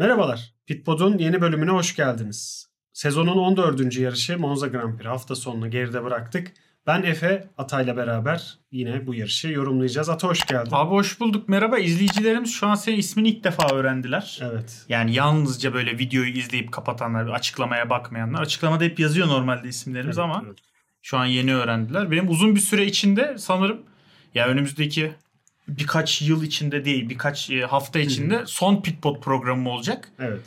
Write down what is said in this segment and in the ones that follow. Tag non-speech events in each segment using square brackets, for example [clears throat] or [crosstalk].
Merhabalar, Pitpod'un yeni bölümüne hoş geldiniz. Sezonun 14. yarışı Monza Grand Prix hafta sonunu geride bıraktık. Ben Efe Atay'la beraber yine bu yarışı yorumlayacağız. Ata hoş geldin. Abi hoş bulduk. Merhaba izleyicilerimiz şu an senin ismini ilk defa öğrendiler. Evet. Yani yalnızca böyle videoyu izleyip kapatanlar, açıklamaya bakmayanlar. Açıklamada hep yazıyor normalde isimlerimiz Evet, ama evet. şu an yeni öğrendiler. Benim uzun bir süre içinde sanırım ya önümüzdeki birkaç yıl içinde değil birkaç e, hafta içinde son Pitpot programım olacak. Evet.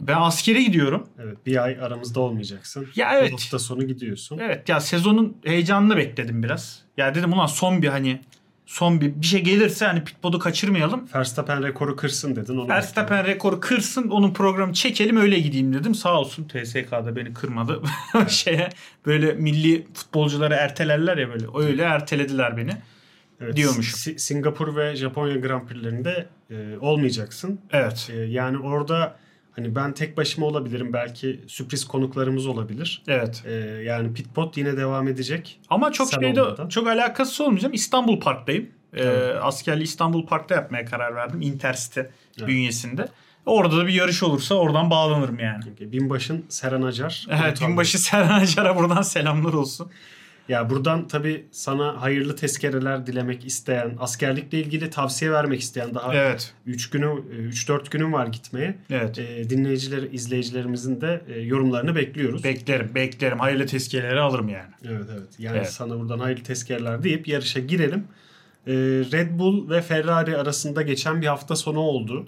Ben askere gidiyorum. Evet. Bir ay aramızda olmayacaksın. Ya evet. Hafta sonu gidiyorsun. Evet ya sezonun heyecanını bekledim biraz. Ya dedim ulan son bir hani son bir bir şey gelirse hani Pitpot'u kaçırmayalım. Verstappen rekoru kırsın dedin. Onu Verstappen rekoru kırsın onun programı çekelim öyle gideyim dedim. Sağ olsun TSK'da beni kırmadı. [laughs] Şeye böyle milli futbolcuları ertelerler ya böyle öyle ertelediler beni. Evet, diyormuşum. Si- Singapur ve Japonya Grand Prix'lerinde e, olmayacaksın. Evet. E, yani orada hani ben tek başıma olabilirim. Belki sürpriz konuklarımız olabilir. Evet. E, yani Pitpot yine devam edecek. Ama çok Sen şeyde olmadan. çok alakası olmayacağım. İstanbul Park'tayım. Evet. askerliği İstanbul Park'ta yapmaya karar verdim. Intercity Evet. bünyesinde. Orada da bir yarış olursa oradan bağlanırım yani. Binbaş'ın Seren Acar. Evet. Binbaşı Serhan Acar'a buradan selamlar olsun. Ya buradan tabii sana hayırlı tezkereler dilemek isteyen, askerlikle ilgili tavsiye vermek isteyen daha Evet. 3 günü 3-4 günüm var gitmeye. Evet. E, dinleyiciler, izleyicilerimizin de e, yorumlarını bekliyoruz. Beklerim, beklerim. Hayırlı tezkireleri alırım yani. evet evet. Yani Evet. sana buradan hayırlı tezkereler deyip yarışa girelim. E, Red Bull ve Ferrari arasında geçen bir hafta sonu oldu.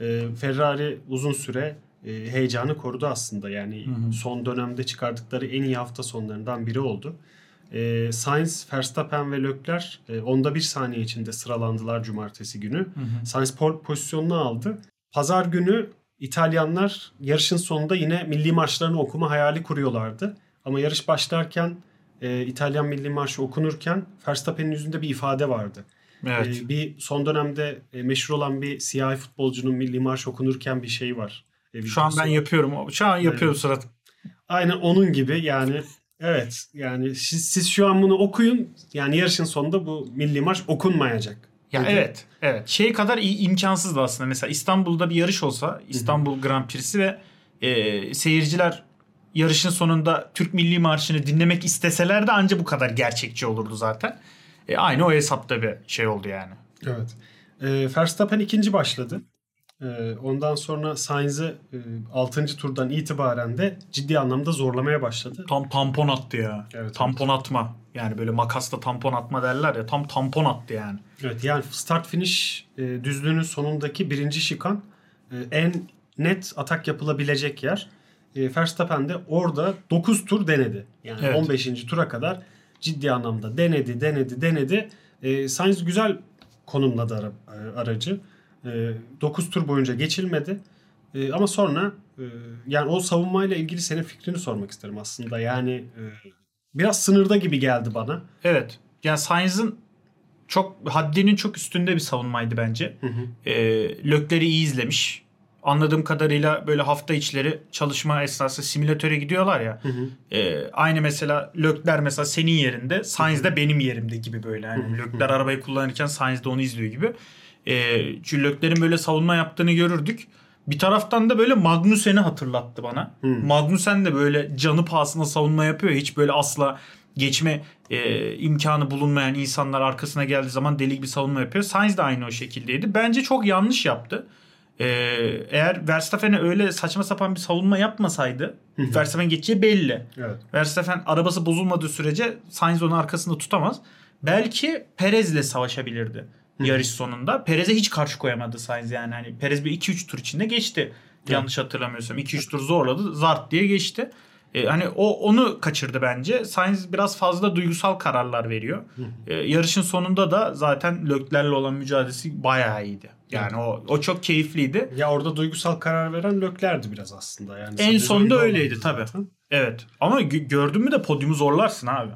E, Ferrari uzun süre e, heyecanı korudu aslında. Yani son dönemde çıkardıkları en iyi hafta sonlarından biri oldu. E, Sainz, Verstappen ve Leclerc e, onda bir saniye içinde sıralandılar cumartesi günü. Sainz pole pozisyonunu aldı. Pazar günü İtalyanlar yarışın sonunda yine milli marşlarını okuma hayali kuruyorlardı. Ama yarış başlarken e, İtalyan milli marşı okunurken Verstappen'in yüzünde bir ifade vardı. Evet. E, bir son dönemde e, meşhur olan bir siyahi futbolcunun milli marş okunurken bir şey var. E, Şu an ben yapıyorum. Şu an yapıyorum Sırat. Aynen onun gibi yani evet yani siz, siz şu an bunu okuyun yani yarışın sonunda bu milli marş okunmayacak. Ya Dedi. evet, evet. Şey kadar imkansızdı aslında. Mesela İstanbul'da bir yarış olsa, İstanbul Grand Prix'si ve e, seyirciler yarışın sonunda Türk Milli Marşı'nı dinlemek isteseler de anca bu kadar gerçekçi olurdu zaten. E, aynı o hesapta bir şey oldu yani. Evet. E, Verstappen ikinci başladı. E, ondan sonra Sainz'ı e, 6. turdan itibaren de ciddi anlamda zorlamaya başladı. Tam tampon attı ya. Evet, tampon atma. Yani böyle makasla tampon atma derler ya. Tam tampon attı yani. Evet yani start finish e, düzlüğünün sonundaki birinci şikan e, en net atak yapılabilecek yer. E, Verstappen de orada 9 tur denedi. Yani Evet. 15. tura kadar ciddi anlamda denedi, denedi, denedi. E, Sainz güzel konumladı ara- e, aracı. E, 9 tur boyunca geçilmedi. E, ama sonra e, yani o savunmayla ilgili senin fikrini sormak isterim aslında. Yani e, biraz sınırda gibi geldi bana. Evet. Yani Sainz'ın çok haddinin çok üstünde bir savunmaydı bence. Hı hı. E, Lökleri iyi izlemiş. Anladığım kadarıyla böyle hafta içleri çalışma esnası simülatöre gidiyorlar ya. Hı hı. E, aynı mesela Lökler mesela senin yerinde, Sainz de benim yerimde gibi böyle. Yani Lökler arabayı kullanırken Sainz de onu izliyor gibi. E, çünkü Lökler'in böyle savunma yaptığını görürdük. Bir taraftan da böyle Magnussen'i hatırlattı bana. Magnussen de böyle canı pahasına savunma yapıyor. Hiç böyle asla geçme e, imkanı bulunmayan insanlar arkasına geldiği zaman deli gibi savunma yapıyor. Sainz de aynı o şekildeydi. Bence çok yanlış yaptı. E, eğer Verstappen'e öyle saçma sapan bir savunma yapmasaydı Verstappen geçeceği belli. Evet. Verstappen arabası bozulmadığı sürece Sainz onu arkasında tutamaz. Belki Perez'le savaşabilirdi yarış sonunda. Perez'e hiç karşı koyamadı Sainz yani. Hani Perez bir 2-3 tur içinde geçti. Yanlış hatırlamıyorsam. 2-3 tur zorladı. Zart diye geçti. E, hani o onu kaçırdı bence. Sainz biraz fazla duygusal kararlar veriyor. E, yarışın sonunda da zaten Lökler'le olan mücadelesi bayağı iyiydi. Yani o o çok keyifliydi. Ya orada duygusal karar veren Lökler'di biraz aslında. Yani En sonunda öyle öyleydi zaten. Evet. Ama gö- gördün mü de podyumu zorlarsın abi.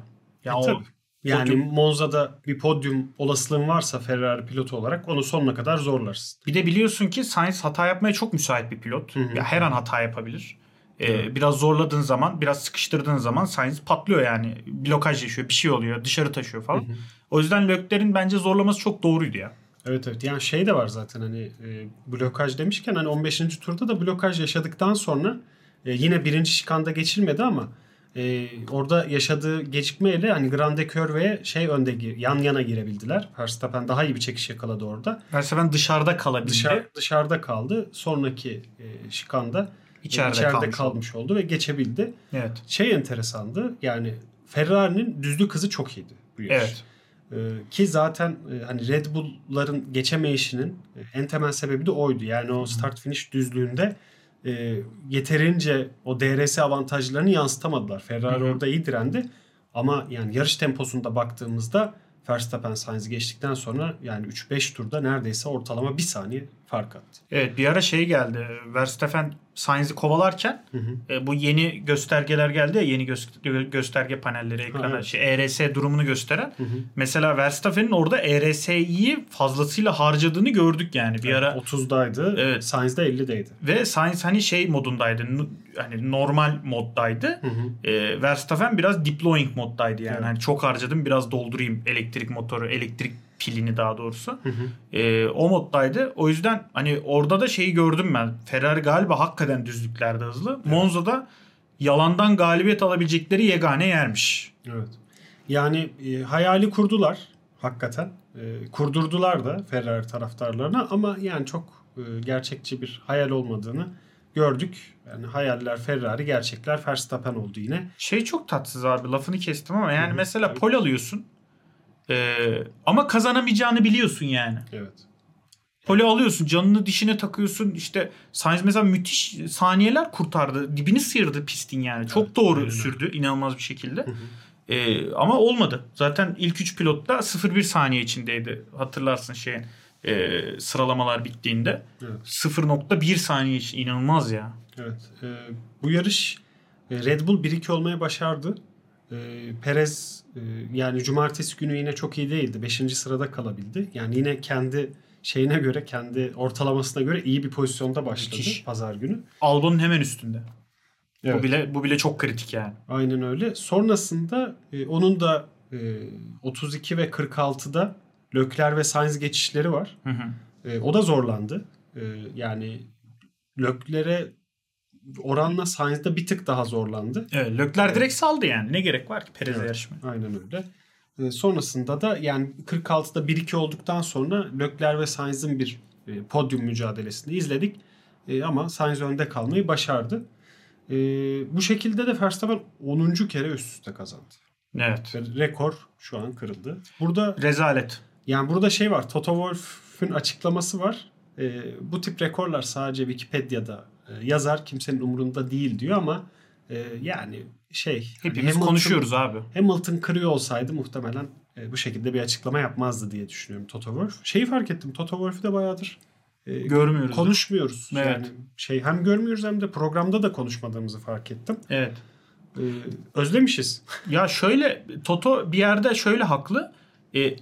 Ya E, o tabii. Yani podyum- Monza'da bir podyum olasılığın varsa Ferrari pilotu olarak onu sonuna kadar zorlarsın. Bir de biliyorsun ki Sainz hata yapmaya çok müsait bir pilot. hı. Ya her an hata yapabilir. Ee, biraz zorladığın zaman, biraz sıkıştırdığın zaman Sainz patlıyor yani. Blokaj yaşıyor, bir şey oluyor, dışarı taşıyor falan. O yüzden Lökler'in bence zorlaması çok doğruydu ya. Evet evet. Yani şey de var zaten hani e, blokaj demişken hani 15. turda da blokaj yaşadıktan sonra e, yine birinci şikanda geçilmedi ama e, orada yaşadığı gecikmeyle hani Grande Curve'ye şey önde yan yana girebildiler. Verstappen daha iyi bir çekiş yakaladı orada. Verstappen dışarıda kalabildi. Dışarı, dışarıda kaldı. Sonraki e, şikanda e, İçeride içeride kalmış kalmış, oldu ve geçebildi. Evet. Şey enteresandı. Yani Ferrari'nin düzlük hızı çok iyiydi bu yarış. Evet. Ee, ki zaten e, hani Red Bull'ların geçemeyişinin e, en temel sebebi de oydu. Yani o start finish düzlüğünde e, yeterince o DRS avantajlarını yansıtamadılar. Ferrari Hı hı. orada iyi direndi. Ama yani yarış temposunda baktığımızda Verstappen Sainz'i geçtikten sonra yani 3-5 turda neredeyse ortalama bir saniye fark attı. Evet bir ara şey geldi. Verstappen Sainz'i kovalarken Hı hı. e, bu yeni göstergeler geldi ya yeni gö- gösterge panelleri ekrana evet. şey, ERS durumunu gösteren. Hı hı. Mesela Verstappen'in orada ERS'yi fazlasıyla harcadığını gördük yani bir ara. 30'daydı. Evet. Sainz de 50'deydi. Ve Sainz hani şey modundaydı. n- Hani normal moddaydı. Hı hı. E, Verstappen biraz deploying moddaydı yani. Evet. Hani çok harcadım biraz doldurayım elektrik motoru, elektrik pilini daha doğrusu. Hı hı. E, o moddaydı. O yüzden hani orada da şeyi gördüm ben. Ferrari galiba hakikaten düzlüklerde hızlı. Monza'da yalandan galibiyet alabilecekleri yegane yermiş. Evet. Yani e, hayali kurdular hakikaten. E, kurdurdular da Ferrari taraftarlarına ama yani çok e, gerçekçi bir hayal olmadığını gördük. Yani hayaller Ferrari, gerçekler Verstappen oldu yine. Şey çok tatsız abi lafını kestim ama yani Hı hı, mesela pol alıyorsun. E, ama kazanamayacağını biliyorsun yani. Evet. Pole alıyorsun canını dişine takıyorsun işte Sainz mesela müthiş saniyeler kurtardı dibini sıyırdı pistin yani çok Evet, doğru aynen. sürdü inanılmaz bir şekilde. Ee, ama olmadı zaten ilk 3 pilot da 0-1 saniye içindeydi hatırlarsın şeyin e, sıralamalar bittiğinde Evet. 0.1 saniye için inanılmaz ya Evet. E, bu yarış e, Red Bull 1-2 olmayı başardı. E, Perez e, yani cumartesi günü yine çok iyi değildi. 5. sırada kalabildi. Yani yine kendi şeyine göre, kendi ortalamasına göre iyi bir pozisyonda başladı Müthiş. pazar günü. Albon'un hemen üstünde Evet. bu bile bu bile çok kritik yani Aynen öyle. Sonrasında e, onun da e, 32 ve 46'da Lökler ve Sainz geçişleri var. Hı hı. E, o da zorlandı. E, yani Lökler'e oranla Sainz'da bir tık daha zorlandı. evet Lökler direkt saldı yani ne gerek var ki Perez'le Evet. yarışmaya Aynen öyle. E, sonrasında da yani 46'da 1-2 olduktan sonra Lökler ve Sainz'in bir e, podyum mücadelesini izledik. E, ama Sainz önde kalmayı başardı. E, bu şekilde de Verstappen 10. kere üst üste kazandı. evet Ve rekor şu an kırıldı. Burada rezalet yani burada şey var. Toto Wolff'ün açıklaması var. E, bu tip rekorlar sadece Wikipedia'da yazar. Kimsenin umurunda değil diyor ama e, yani şey hani hepimiz Hamilton- konuşuyoruz abi Hamilton kırıyor olsaydı muhtemelen e, bu şekilde bir açıklama yapmazdı diye düşünüyorum Toto Wolff. Şeyi fark ettim. Toto Wolff'u da bayağıdır e, görmüyoruz konuşmuyoruz. Evet. Yani şey hem görmüyoruz hem de programda da konuşmadığımızı fark ettim. evet E, özlemişiz. Ya şöyle Toto bir yerde şöyle haklı. E,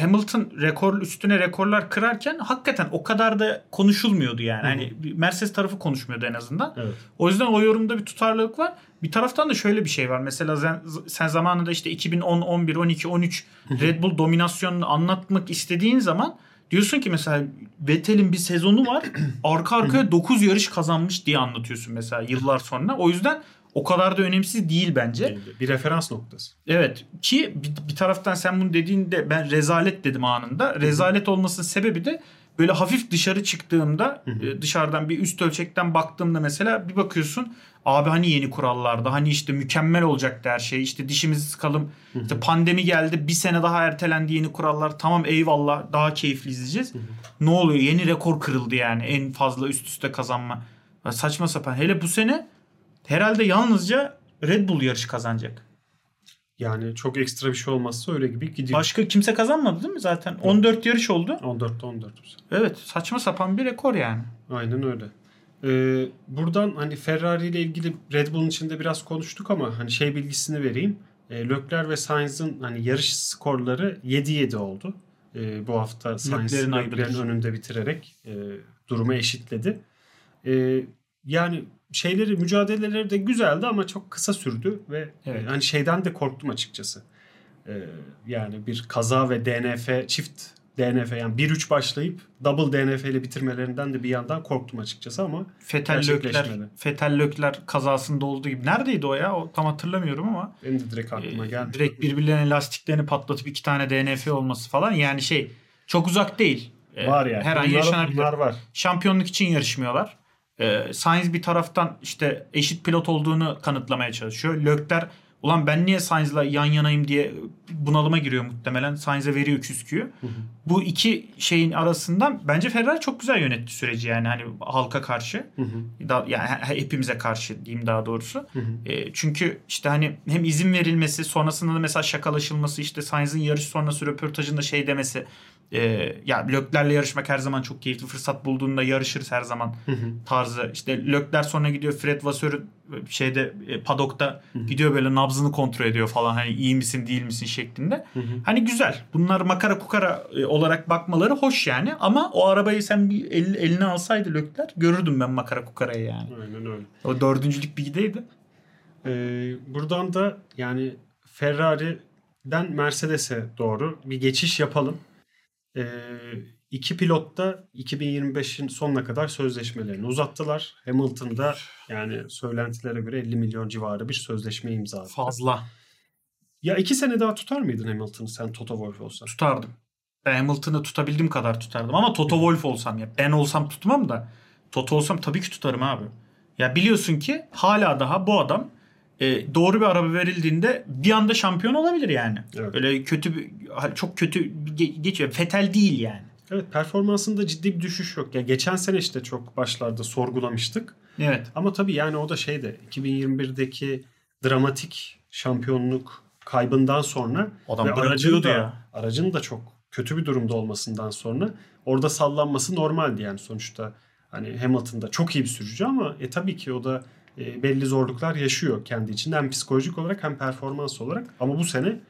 Hamilton rekor üstüne rekorlar kırarken hakikaten o kadar da konuşulmuyordu yani. Hı. Hani Mercedes tarafı konuşmuyordu en azından. Evet. O yüzden o yorumda bir tutarlılık var. Bir taraftan da şöyle bir şey var. Mesela sen, sen zamanında işte 2010, 11, 12, 13 Red Bull dominasyonunu anlatmak istediğin zaman diyorsun ki mesela Vettel'in bir sezonu var. [clears throat] arka arkaya 9 yarış kazanmış diye anlatıyorsun mesela yıllar sonra. O yüzden o kadar da önemsiz değil bence. Bir referans noktası. Evet ki bir, bir taraftan sen bunu dediğinde ben rezalet dedim anında. Rezalet olmasının sebebi de böyle hafif dışarı çıktığımda e, dışarıdan bir üst ölçekten baktığımda mesela bir bakıyorsun abi hani yeni kurallarda hani işte mükemmel olacaktı her şey işte dişimizi sıkalım işte pandemi geldi bir sene daha ertelendi yeni kurallar tamam eyvallah daha keyifli izleyeceğiz. Ne oluyor yeni rekor kırıldı yani en fazla üst üste kazanma. Ya saçma sapan hele bu sene herhalde yalnızca Red Bull yarış kazanacak. Yani çok ekstra bir şey olmazsa öyle gibi gidiyor. Başka kimse kazanmadı değil mi zaten? 14 yarış oldu. 14'te 14. Evet saçma sapan bir rekor yani. Aynen öyle. Ee, buradan hani Ferrari ile ilgili Red Bull'un içinde biraz konuştuk ama hani şey bilgisini vereyim. E, Leclerc ve Sainz'ın hani yarış skorları 7-7 oldu. E, bu hafta Sainz önünde bitirerek e, durumu eşitledi. E, yani şeyleri mücadeleleri de güzeldi ama çok kısa sürdü ve Evet. e, hani şeyden de korktum açıkçası. E, yani bir kaza ve DNF çift DNF yani 1-3 başlayıp double DNF ile bitirmelerinden de bir yandan korktum açıkçası ama Fetel Lökler, kazasında olduğu gibi. Neredeydi o ya? O tam hatırlamıyorum ama. benim de direkt aklıma e, geldi. direkt birbirlerinin lastiklerini patlatıp iki tane DNF olması falan. Yani şey çok uzak değil. E, var yani. Her an Bunlar- yaşanabilir. Bunlar var. Şampiyonluk için yarışmıyorlar. E, Sainz bir taraftan işte eşit pilot olduğunu kanıtlamaya çalışıyor. Lökler ulan ben niye Sainz'la yan yanayım diye bunalıma giriyor muhtemelen. Sainz'e veriyor küsküyü. Bu iki şeyin arasından bence Ferrari çok güzel yönetti süreci yani hani halka karşı. Hı hı. Da, yani he- hepimize karşı diyeyim daha doğrusu. Hı hı. E, çünkü işte hani hem izin verilmesi sonrasında da mesela şakalaşılması işte Sainz'in yarış sonrası röportajında şey demesi e, ya Lökler'le yarışmak her zaman çok keyifli fırsat bulduğunda yarışırız her zaman Hı hı. tarzı. İşte Lökler sonra gidiyor Fred Vasseur'ün şeyde e, padokta gidiyor böyle nabzını kontrol ediyor falan hani iyi misin değil misin şeklinde. Hı hı. Hani güzel. Bunlar makara kukara e, olarak bakmaları hoş yani ama o arabayı sen bir el- eline alsaydı Lökler görürdüm ben makara kukarayı yani. Aynen öyle. O dördüncülük bir gideydi. Ee, buradan da yani Ferrari'den Mercedes'e doğru bir geçiş yapalım. Ee, iki pilot da 2025'in sonuna kadar sözleşmelerini uzattılar. Hamilton'da yani söylentilere göre 50 milyon civarı bir sözleşme imzaladı. Fazla. Ya iki sene daha tutar mıydın Hamilton'ı sen Toto Wolff olsan? Tutardım. Ben Hamilton'ı tutabildiğim kadar tutardım ama Toto Wolff olsam ya. Ben olsam tutmam da Toto olsam tabii ki tutarım abi. Ya biliyorsun ki hala daha bu adam e, doğru bir araba verildiğinde bir anda şampiyon olabilir yani. Evet. Öyle kötü bir çok kötü geçiyor. Fetel değil yani. Evet performansında ciddi bir düşüş yok. Ya geçen sene işte çok başlarda sorgulamıştık. Evet. Ama tabii yani o da şeyde 2021'deki dramatik şampiyonluk kaybından sonra Adam ve aracın da, ya. aracın da çok kötü bir durumda olmasından sonra orada sallanması normaldi yani sonuçta hani Hamilton'da çok iyi bir sürücü ama e tabii ki o da e, belli zorluklar yaşıyor kendi içinde hem psikolojik olarak hem performans olarak ama bu sene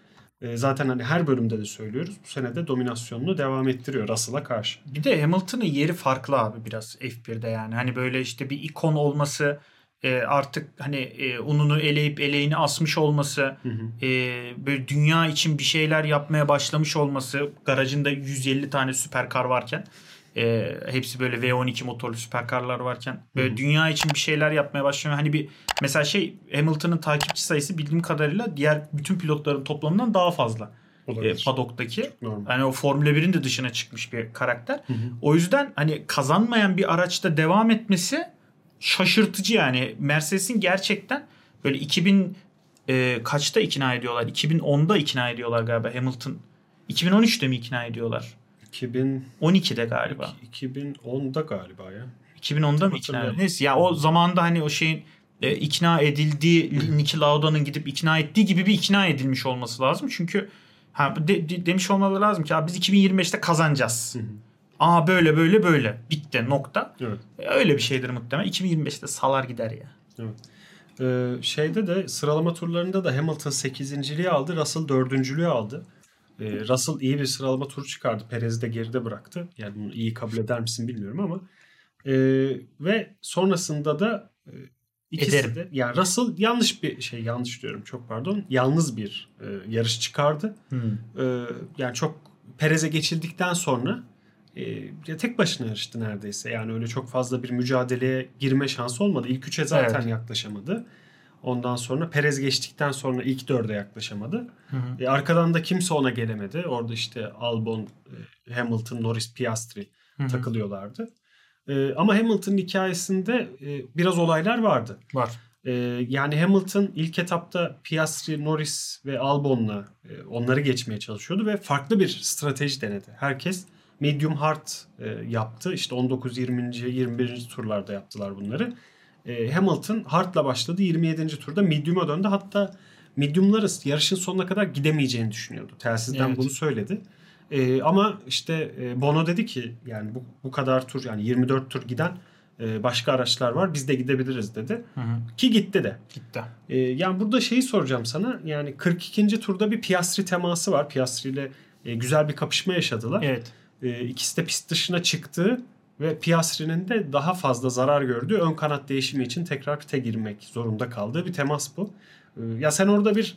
e, zaten hani her bölümde de söylüyoruz bu sene de dominasyonunu devam ettiriyor Russell'a karşı. Bir de Hamilton'ın yeri farklı abi biraz F1'de yani. Hani böyle işte bir ikon olması e, artık hani e, ununu eleyip eleğini asmış olması Hı hı. e, böyle dünya için bir şeyler yapmaya başlamış olması garajında 150 tane süperkar varken e, hepsi böyle V12 motorlu süperkarlar varken böyle Hı hı. dünya için bir şeyler yapmaya başlıyor. Hani bir mesela şey Hamilton'ın takipçi sayısı bildiğim kadarıyla diğer bütün pilotların toplamından daha fazla. E, Olabilir. padoktaki. Normal. Hani o Formula 1'in de dışına çıkmış bir karakter. Hı hı. O yüzden hani kazanmayan bir araçta devam etmesi şaşırtıcı yani. Mercedes'in gerçekten böyle 2000 e, kaçta ikna ediyorlar? 2010'da ikna ediyorlar galiba Hamilton. 2013'te mi ikna ediyorlar? 2000 12'de galiba. 2010'da galiba ya. 2010'da mı ikna? Neyse ya o zamanda hani o şeyin e, ikna edildiği Niki Lauda'nın gidip ikna ettiği gibi bir ikna edilmiş olması lazım. Çünkü ha, de- de- demiş olmaları lazım ki "Abi biz 2025'te kazanacağız. Hı hı. Aa böyle böyle böyle bitti nokta. Evet. E, Öyle bir şeydir muhtemelen. 2025'te salar gider ya. Ee, şeyde de sıralama turlarında da Hamilton 8.liği aldı. Russell 4.lüğü aldı. Ee, Russell iyi bir sıralama turu çıkardı. Perez'i de geride bıraktı. Yani bunu iyi kabul eder misin bilmiyorum ama. Ee, ve sonrasında da e, ikisi Ederim. de yani Russell yanlış bir şey yanlış diyorum çok pardon. Yalnız bir e, yarış çıkardı. Ee, yani çok Perez'e geçildikten sonra e, tek başına yarıştı neredeyse. Yani öyle çok fazla bir mücadeleye girme şansı olmadı. İlk üçe zaten Evet. yaklaşamadı. Ondan sonra Perez geçtikten sonra ilk dörde yaklaşamadı. Hı hı. E, arkadan da kimse ona gelemedi. Orada işte Albon, e, Hamilton, Norris, Piastri Hı hı. takılıyorlardı. E, ama Hamilton'ın hikayesinde e, biraz olaylar vardı. Var. Ee, yani Hamilton ilk etapta Piastri, Norris ve Albon'la e, onları geçmeye çalışıyordu ve farklı bir strateji denedi. Herkes medium hard e, yaptı. İşte 19, 20. 21. turlarda yaptılar bunları. E, Hamilton hardla başladı. 27. turda medium'a döndü. Hatta medium'ları yarışın sonuna kadar gidemeyeceğini düşünüyordu. Telsizden Evet. bunu söyledi. E, ama işte e, Bono dedi ki yani bu, bu kadar tur yani 24 tur giden e, başka araçlar var. Biz de gidebiliriz dedi. Hı hı. Ki gitti de. Gitti. Ee, yani burada şeyi soracağım sana. Yani 42. turda bir Piastri teması var. Piastri ile e, güzel bir kapışma yaşadılar. Evet. Ee, ikisi de pist dışına çıktı ve Piastri'nin de daha fazla zarar gördüğü ön kanat değişimi için tekrar pite girmek zorunda kaldığı bir temas bu. Ee, ya sen orada bir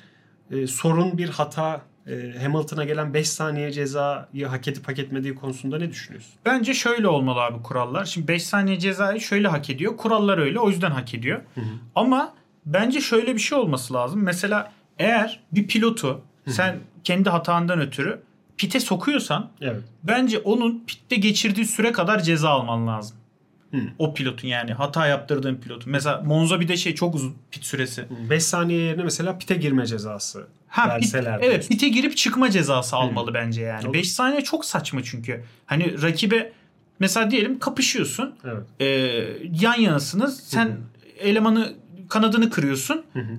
e, sorun, bir hata e, Hamilton'a gelen 5 saniye cezayı hak edip hak etmediği konusunda ne düşünüyorsun? Bence şöyle olmalı abi kurallar. Şimdi 5 saniye cezayı şöyle hak ediyor. Kurallar öyle o yüzden hak ediyor. Ama bence şöyle bir şey olması lazım. Mesela eğer bir pilotu sen kendi hatandan ötürü pite sokuyorsan Evet. bence onun pitte geçirdiği süre kadar ceza alman lazım. Hı. O pilotun yani hata yaptırdığın pilotun. Mesela Monza bir de şey çok uzun pit süresi. 5 saniye yerine mesela pite girme cezası Ha, pit, verseler. evet pite girip çıkma cezası almalı bence yani. Olur. 5 saniye çok saçma çünkü. Hani rakibe mesela diyelim kapışıyorsun. Evet. Ee, yan yanasınız. Sen elemanı kanadını kırıyorsun. Hı hı.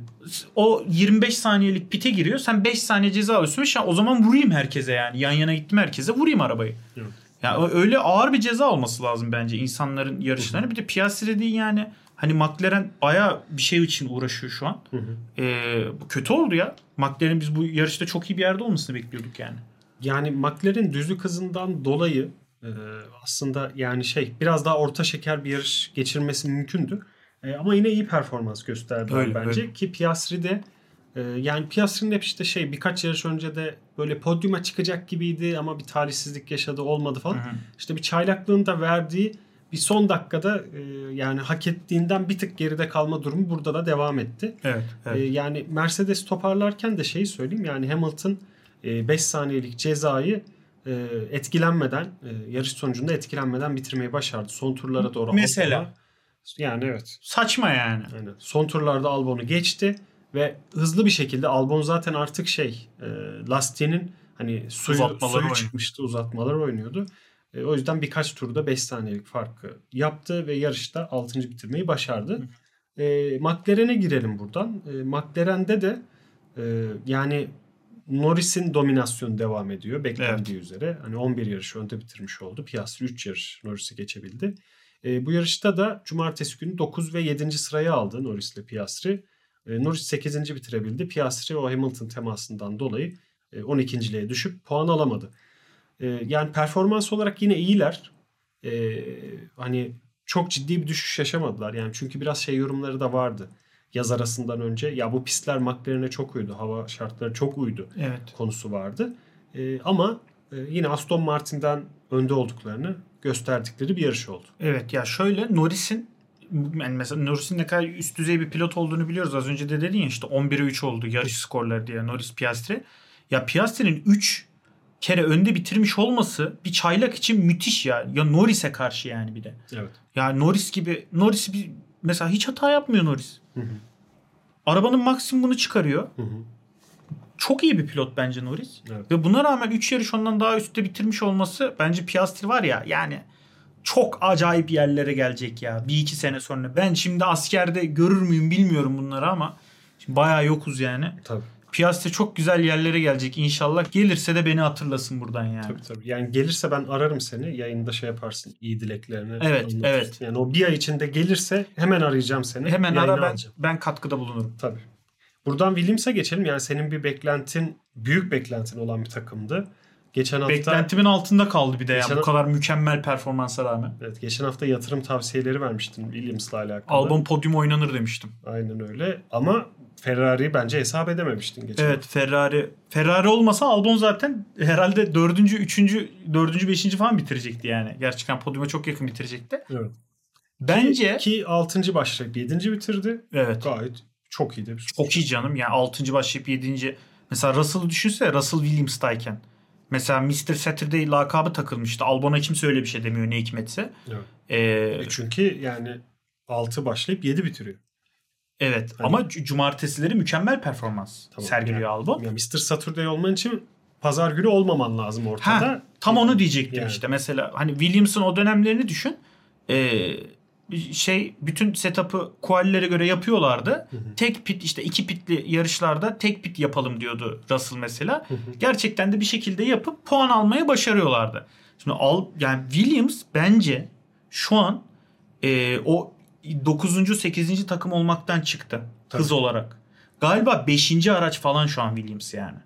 O 25 saniyelik pite giriyor. Sen 5 saniye ceza alıyorsun. an O zaman vurayım herkese yani. Yan yana gittim herkese vurayım arabayı. Evet. Ya ö- öyle ağır bir ceza olması lazım bence insanların yarışlarına. Bir de Piastri değil yani. Hani McLaren baya bir şey için uğraşıyor şu an. Hı hı. Ee, kötü oldu ya. McLaren biz bu yarışta çok iyi bir yerde olmasını bekliyorduk yani. Yani McLaren düzlük hızından dolayı e, aslında yani şey biraz daha orta şeker bir yarış geçirmesi mümkündü. E, ama yine iyi performans gösterdi Öyle, bence öyle. ki Piastri de e, yani Piastri'nin hep işte şey birkaç yarış önce de böyle podyuma çıkacak gibiydi ama bir talihsizlik yaşadı olmadı falan. Hı hı. İşte bir çaylaklığın da verdiği bir son dakikada e, yani hak ettiğinden bir tık geride kalma durumu burada da devam etti. Evet. evet. Ee, yani Mercedes toparlarken de şeyi söyleyeyim yani Hamilton 5 saniyelik cezayı e, etkilenmeden e, yarış sonucunda etkilenmeden bitirmeyi başardı. Son turlara doğru Mesela? Albon'a- yani evet. Saçma yani. Yani son turlarda Albon'u geçti ve hızlı bir şekilde Albon zaten artık şey e, lastiğinin hani suyu, Uzatmaları suyu oynuyor. çıkmıştı uzatmalar oynuyordu. E, o yüzden birkaç turda 5 saniyelik farkı yaptı ve yarışta 6. bitirmeyi başardı. E, McLaren'e girelim buradan. E, McLaren'de de e, yani Norris'in dominasyonu devam ediyor beklendiği üzere. Hani 11 yarış önde bitirmiş oldu. Piastri 3 yarış Norris'i geçebildi. E, bu yarışta da cumartesi günü 9 ve 7. sırayı aldı Norris ile Piastri. E, Norris 8. bitirebildi. Piastri o Hamilton temasından dolayı e, 12.liğe düşüp puan alamadı. E, yani performans olarak yine iyiler. E, hani çok ciddi bir düşüş yaşamadılar. Yani çünkü biraz şey yorumları da vardı. Yaz arasından önce ya bu pistler McLaren'e çok uydu. Hava şartları çok uydu Evet. konusu vardı. E, ama yine Aston Martin'den önde olduklarını gösterdikleri bir yarış oldu. Evet ya şöyle Norris'in yani mesela Norris'in ne kadar üst düzey bir pilot olduğunu biliyoruz. Az önce de dedin ya işte 11'e 3 oldu yarış skorları diye Norris Piastri. Ya Piastri'nin 3 kere önde bitirmiş olması bir çaylak için müthiş ya. Ya Norris'e karşı yani bir de. Evet. Ya Norris gibi Norris bir mesela hiç hata yapmıyor Norris. Hı hı. Arabanın maksimumunu çıkarıyor. Hı hı. Çok iyi bir pilot bence Norris. Evet. Ve buna rağmen 3 yarış ondan daha üstte bitirmiş olması bence Piastri var ya yani çok acayip yerlere gelecek ya. Bir iki sene sonra. Ben şimdi askerde görür müyüm bilmiyorum bunları ama şimdi bayağı yokuz yani. Tabii. Piastri çok güzel yerlere gelecek inşallah. Gelirse de beni hatırlasın buradan yani. Tabii tabii. Yani gelirse ben ararım seni. Yayında şey yaparsın. iyi dileklerini. Evet, anlatırsın. evet. Yani o bir ay içinde gelirse hemen arayacağım seni. Hemen yayına ara ben, alacağım. ben katkıda bulunurum. Tabii. Buradan Williams'a geçelim. Yani senin bir beklentin, büyük beklentin olan bir takımdı. Geçen hafta Beklentimin altında kaldı bir de ya Geçen- bu kadar mükemmel performansa rağmen. Evet, geçen hafta yatırım tavsiyeleri vermiştin Williams'la alakalı. Albon podyum oynanır demiştim. Aynen öyle. Ama Ferrari'yi bence hesap edememiştin geçen Evet Ferrari Ferrari olmasa Albon zaten herhalde dördüncü, üçüncü, dördüncü, beşinci falan bitirecekti yani. Gerçekten podyuma çok yakın bitirecekti. hafta. Evet. Bence Ki 6. başlayıp 7. bitirdi. evet Gayet çok iyiydi. çok iyi canım. Yani altıncı başlayıp yedinci. Mesela Russell'ı düşünsene Russell Williams'tayken. Mesela Mr. Saturday lakabı takılmıştı. Albon'a kimse öyle bir şey demiyor ne hikmetse. Evet. Ee, E çünkü yani 6 başlayıp 7 bitiriyor. evet Hani- ama cumartesileri mükemmel performans Tamam, sergiliyor yani- Albon. Ya Mr. Saturday olman için pazar günü olmaman lazım ortada. Ha, tam onu diyecektim Yani. işte. Mesela hani Williams'ın o dönemlerini düşün. Ee, şey bütün setup'ı quali'lere göre yapıyorlardı. Tek pit işte iki pitli yarışlarda tek pit yapalım diyordu Russell mesela. Gerçekten de bir şekilde yapıp puan almayı başarıyorlardı. Şimdi al yani Williams bence şu an e, o 9. 8. takım olmaktan çıktı Tabii. hız olarak. Galiba 5. araç falan şu an Williams yani.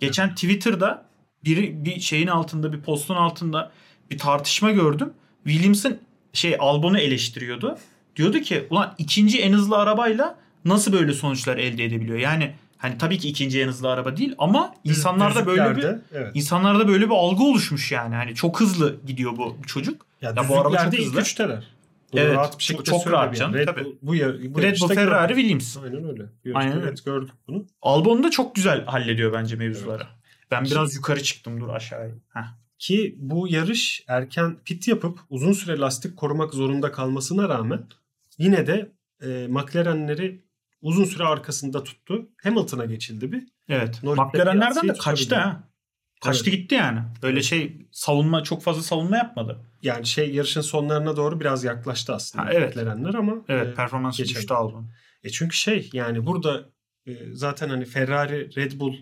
Geçen Twitter'da biri bir şeyin altında bir postun altında bir tartışma gördüm. Williams'ın şey Albon'u eleştiriyordu. Diyordu ki ulan ikinci en hızlı arabayla nasıl böyle sonuçlar elde edebiliyor? Yani Hani tabii ki ikinci en hızlı araba değil ama insanlarda böyle bir evet. insanlarda böyle bir algı oluşmuş yani. Hani çok hızlı gidiyor bu çocuk. Ya, Ya bu araba çok düzlüklerde ilk hızlı. üçteler. Bunu Evet, rahat bir çok- şekilde çok rahat canım, Red tabii. Bu, yar, bu Red Bull, Ferrari, gördük. Williams. Aynen öyle. Bir Aynen öyle. net gördük bunu. Albon da çok güzel hallediyor bence mevzuları. Ben biraz yukarı çıktım dur aşağıya. Heh. Ki bu yarış erken pit yapıp uzun süre lastik korumak zorunda kalmasına rağmen yine de e, McLaren'leri uzun süre arkasında tuttu. Hamilton'a geçildi bir. Evet. Norris'le McLaren'lerden de kaçtı ha. Kaçtı gitti yani. Böyle şey savunma çok fazla savunma yapmadı. Yani şey yarışın sonlarına doğru biraz yaklaştı aslında Ha, evet. McLaren'ler ama Evet e, performansı geçemedi. düştü Albon. E çünkü şey yani burada e, zaten hani Ferrari Red Bull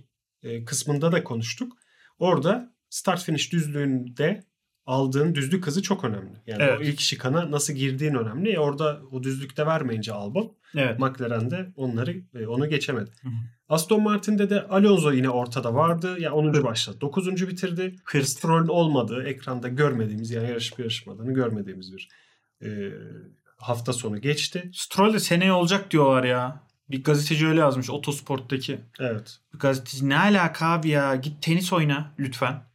e, kısmında da konuştuk. Orada start finish düzlüğünde aldığın düzlük hızı çok önemli. Yani Evet. o ilk şikana nasıl girdiğin önemli. E orada o düzlükte vermeyince Albon Evet. McLaren de onları e, onu geçemedi. Hı hı. Aston Martin'de de Alonso yine ortada vardı. Ya 10. başladı. 9. bitirdi. Hırs. Stroll'ün olmadığı, ekranda görmediğimiz yani yarışıp yarışmadığını görmediğimiz bir e, hafta sonu geçti. Stroll de seneye olacak diyorlar ya. Bir gazeteci öyle yazmış Otosport'taki. Evet. Bir gazeteci ne alaka abi ya git tenis oyna lütfen.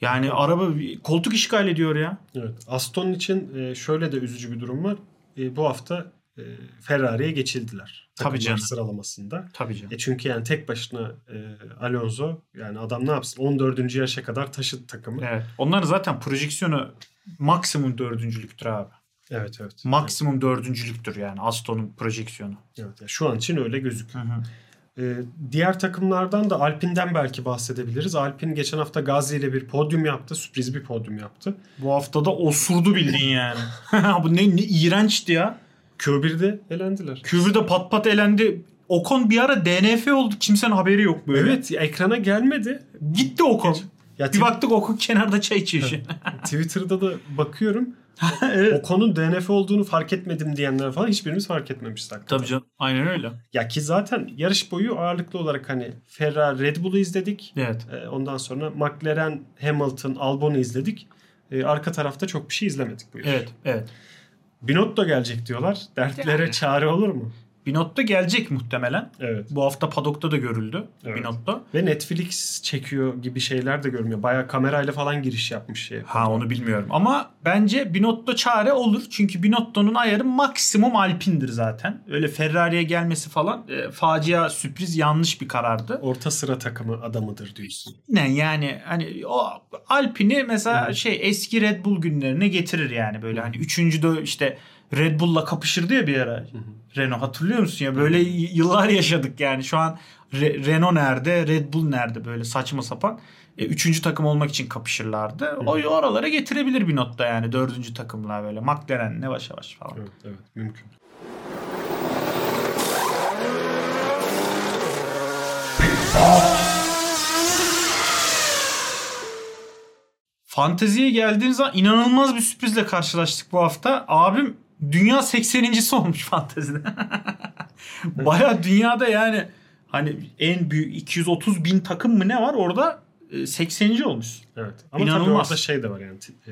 Yani araba koltuk işgal ediyor ya. Evet. Aston için e, şöyle de üzücü bir durum var. E, bu hafta e, Ferrari'ye geçildiler. Tabii canım. sıralamasında. Tabii canım. E çünkü yani tek başına e, Alonso yani adam ne yapsın 14. yarışa kadar taşıdı takımı. Evet. Onların zaten projeksiyonu maksimum dördüncülüktür abi. Evet evet. Maksimum dördüncülüktür yani Aston'un projeksiyonu. Evet, yani şu an için öyle gözüküyor. Hı hı. E, diğer takımlardan da Alpine'den belki bahsedebiliriz. Alpine geçen hafta Gazi ile bir podyum yaptı. Sürpriz bir podyum yaptı. Bu haftada osurdu bildiğin yani. [laughs] Bu ne, ne iğrençti ya. Q1'de elendiler. Küvürde pat pat elendi. Ocon bir ara DNF oldu. Kimsenin haberi yok böyle. Evet ekrana gelmedi. Gitti Ocon. Ya Bir baktık Ocon kenarda çay içiyor. Twitter'da da bakıyorum. Evet. O konun DNF olduğunu fark etmedim diyenler falan hiçbirimiz fark etmemişiz hakikaten. Tabii canım. Aynen öyle. Ya ki zaten yarış boyu ağırlıklı olarak hani Ferrari Red Bull'u izledik. Evet. Ee, ondan sonra McLaren, Hamilton, Albon'u izledik. Ee, arka tarafta çok bir şey izlemedik bu yarış. Evet. Evet. Binotto gelecek diyorlar. Dertlere Yani. çare olur mu? Binotto gelecek muhtemelen. Evet. Bu hafta padokta da görüldü Evet. Binotto. Ve Netflix çekiyor gibi şeyler de görünüyor. Bayağı kamerayla falan giriş yapmış şey. Ha onu bilmiyorum. Ama bence Binotto çare olur. Çünkü Binotto'nun ayarı maksimum Alpin'dir zaten. Öyle Ferrari'ye gelmesi falan e, facia sürpriz yanlış bir karardı. Orta sıra takımı adamıdır diyorsun. Ne yani hani o Alpin'i mesela Evet. şey eski Red Bull günlerine getirir yani böyle hani üçüncü de işte Red Bull'la kapışırdı ya bir ara. Renault hatırlıyor musun ya böyle yıllar yaşadık yani şu an Re- Renault nerede Red Bull nerede böyle saçma sapan. E, üçüncü takım olmak için kapışırlardı. O oralara getirebilir bir notta yani dördüncü takımlar böyle. McLaren ne yavaş yavaş falan. Evet, evet mümkün. Fanteziye geldiğimiz zaman inanılmaz bir sürprizle karşılaştık bu hafta. Abim dünya 80.si olmuş [laughs] fantezide. Baya dünyada yani hani en büyük 230 bin takım mı ne var orada e, 80. olmuş. Evet. Ama tabii İnanılmaz. orada şey de var yani. e,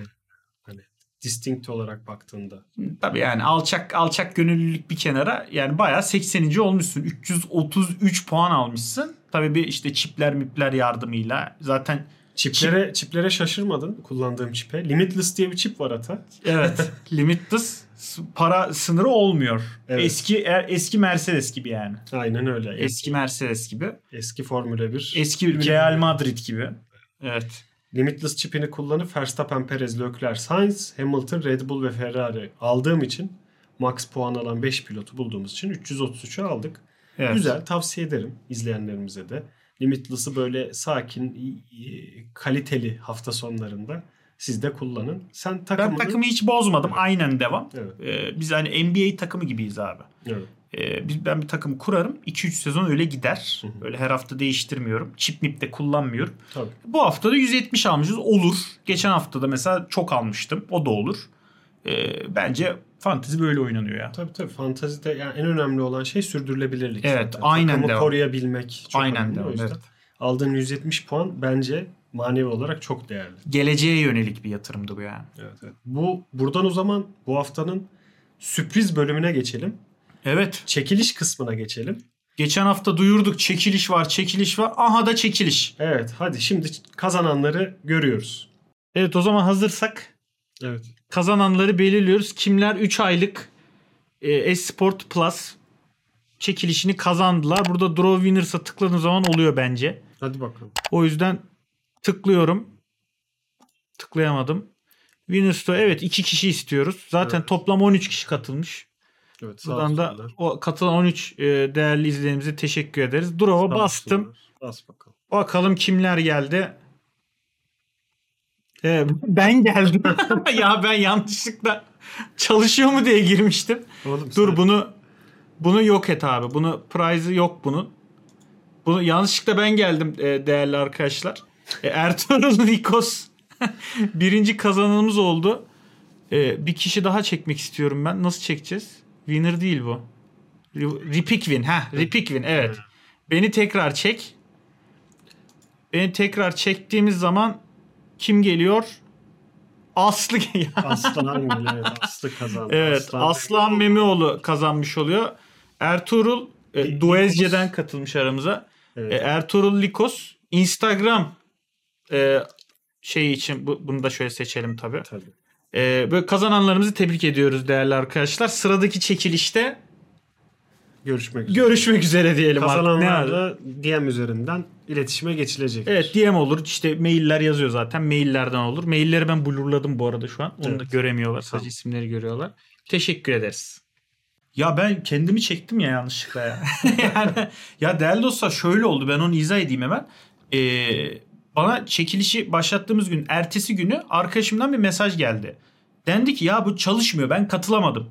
Hani distinct olarak baktığında. Tabii yani alçak alçak gönüllülük bir kenara yani bayağı 80. olmuşsun. 333 puan almışsın. Tabii bir işte çipler mipler yardımıyla zaten Çiplere çiplere şaşırmadın kullandığım çipe. Limitless diye bir çip var ata. evet [laughs] limitless para sınırı olmuyor. Evet. Eski er- eski Mercedes gibi yani. Aynen öyle. Eski, Eski Mercedes gibi. eski Formula 1. Eski Real Madrid gibi. Evet. Limitless çipini kullanıp Verstappen, Perez, Leclerc, Sainz, Hamilton, Red Bull ve Ferrari aldığım için max puan alan 5 pilotu bulduğumuz için 333'ü aldık. evet. Güzel tavsiye ederim izleyenlerimize de. Limitless'ı böyle sakin, kaliteli hafta sonlarında siz de kullanın. Sen Ben takımını... takımı hiç bozmadım. Aynen devam. Evet. Ee, biz hani NBA takımı gibiyiz abi. Evet. Ee, biz ben bir takım kurarım. 2-3 sezon öyle gider. Hı hı. Böyle her hafta değiştirmiyorum. Çip mip de kullanmıyorum. Tabii. Bu hafta da 170 almışız. Olur. Geçen hafta da mesela çok almıştım. O da olur. Ee, bence fantezi böyle oynanıyor ya. Tabii tabii. Fantazide yani en önemli olan şey sürdürülebilirlik. Evet, zaten. aynen Takımı devam. koruyabilmek çok Aynen yüzden evet. aldığın 170 puan bence manevi olarak çok değerli. Geleceğe yönelik bir yatırımdı bu yani. Evet, evet. Bu buradan o zaman bu haftanın sürpriz bölümüne geçelim. Evet. Çekiliş kısmına geçelim. Geçen hafta duyurduk çekiliş var çekiliş var. Aha da çekiliş. Evet hadi şimdi kazananları görüyoruz. Evet o zaman hazırsak Evet. kazananları belirliyoruz. Kimler 3 aylık e, Esport Plus çekilişini kazandılar. Burada Draw Winners'a tıkladığım zaman oluyor bence. Hadi bakalım. O yüzden tıklıyorum. Tıklayamadım. Winners'ta evet 2 kişi istiyoruz. Zaten Evet. toplam 13 kişi katılmış. Evet. sağ Buradan da o katılan 13 e, değerli izleyicilerimize teşekkür ederiz. Draw'a bastım. Bas bakalım. Bakalım kimler geldi. Evet, ben geldim. [laughs] ya ben yanlışlıkla çalışıyor mu diye girmiştim. Oğlum Dur sen- bunu bunu yok et abi. Bunu prize'ı yok bunun. Bunu yanlışlıkla ben geldim e, değerli arkadaşlar. E, Ertuğrul [laughs] Nikos [laughs] birinci kazananımız oldu. E, bir kişi daha çekmek istiyorum ben. Nasıl çekeceğiz? Winner değil bu. Repick win. Ha, repick win. Evet. Beni tekrar çek. Beni tekrar çektiğimiz zaman kim geliyor? Aslı. [laughs] Aslan. Evet, Aslı kazandı. Evet, Aslan, Memioğlu kazanmış oluyor. Ertuğrul e, Li- Duezce'den katılmış aramıza. Evet. E, Ertuğrul Likos Instagram e, şey için bu, bunu da şöyle seçelim tabii. Tabii. E, böyle kazananlarımızı tebrik ediyoruz değerli arkadaşlar. Sıradaki çekilişte Görüşmek üzere. görüşmek üzere diyelim artık. Ne? Kazananlarla DM üzerinden iletişime geçilecek. Evet DM olur. İşte mailler yazıyor zaten. Maillerden olur. Mailleri ben blurladım bu arada şu an. Onu da Evet. göremiyorlar. Sadece Tamam. isimleri görüyorlar. Teşekkür ederiz. Ya ben kendimi çektim ya yanlışlıkla ya. [laughs] yani, ya değerli dostlar şöyle oldu. Ben onu izah edeyim hemen. Ee, bana çekilişi başlattığımız gün ertesi günü arkadaşımdan bir mesaj geldi. Dendi ki ya bu çalışmıyor ben katılamadım.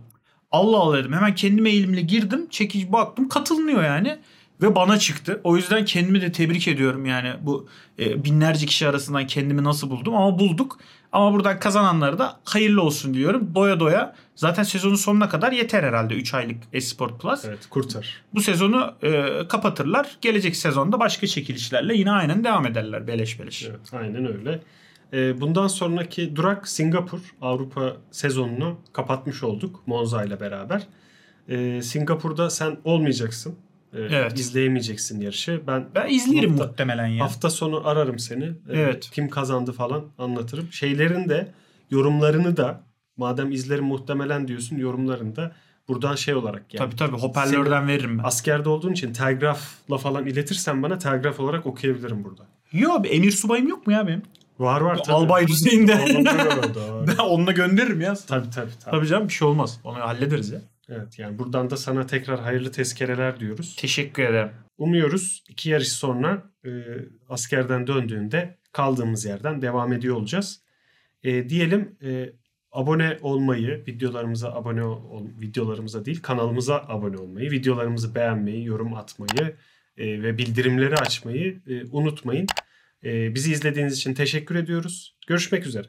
Allah Allah dedim hemen kendi mailimle girdim çekici baktım katılmıyor yani. Ve bana çıktı. O yüzden kendimi de tebrik ediyorum yani bu e, binlerce kişi arasından kendimi nasıl buldum ama bulduk. Ama buradan kazananlara da hayırlı olsun diyorum. Doya doya zaten sezonun sonuna kadar yeter herhalde 3 aylık Esport Plus. Evet kurtar. Bu sezonu e, kapatırlar. Gelecek sezonda başka çekilişlerle yine aynen devam ederler beleş beleş. Evet, aynen öyle. Ee, bundan sonraki durak Singapur Avrupa sezonunu kapatmış olduk Monza ile beraber. Ee, Singapur'da sen olmayacaksın. Ee, Evet. izleyemeyeceksin yarışı. Ben Ben izlerim Hafta- muhtemelen ya. hafta sonu ararım seni. Ee, Evet. Kim kazandı falan anlatırım. Şeylerin de yorumlarını da madem izlerim muhtemelen diyorsun yorumlarını da buradan şey olarak yani. Tabii tabii hoparlörden veririm ben. Askerde olduğun için telgrafla falan iletirsen bana telgraf olarak okuyabilirim burada. Yok abi emir subayım yok mu ya benim? Var var tabii. Albay düzeyinde. Oluyor da. [laughs] ben onunla gönderirim ya. tabii tabii. tabii. Tabii canım bir şey olmaz. Onu hallederiz ya. Evet yani buradan da sana tekrar hayırlı tezkereler diyoruz. Teşekkür ederim. Umuyoruz iki yarış sonra e, askerden döndüğünde kaldığımız yerden devam ediyor olacağız. E, diyelim e, abone olmayı, videolarımıza abone ol, videolarımıza değil kanalımıza abone olmayı, videolarımızı beğenmeyi, yorum atmayı e, ve bildirimleri açmayı e, unutmayın. E, bizi izlediğiniz için teşekkür ediyoruz. Görüşmek üzere.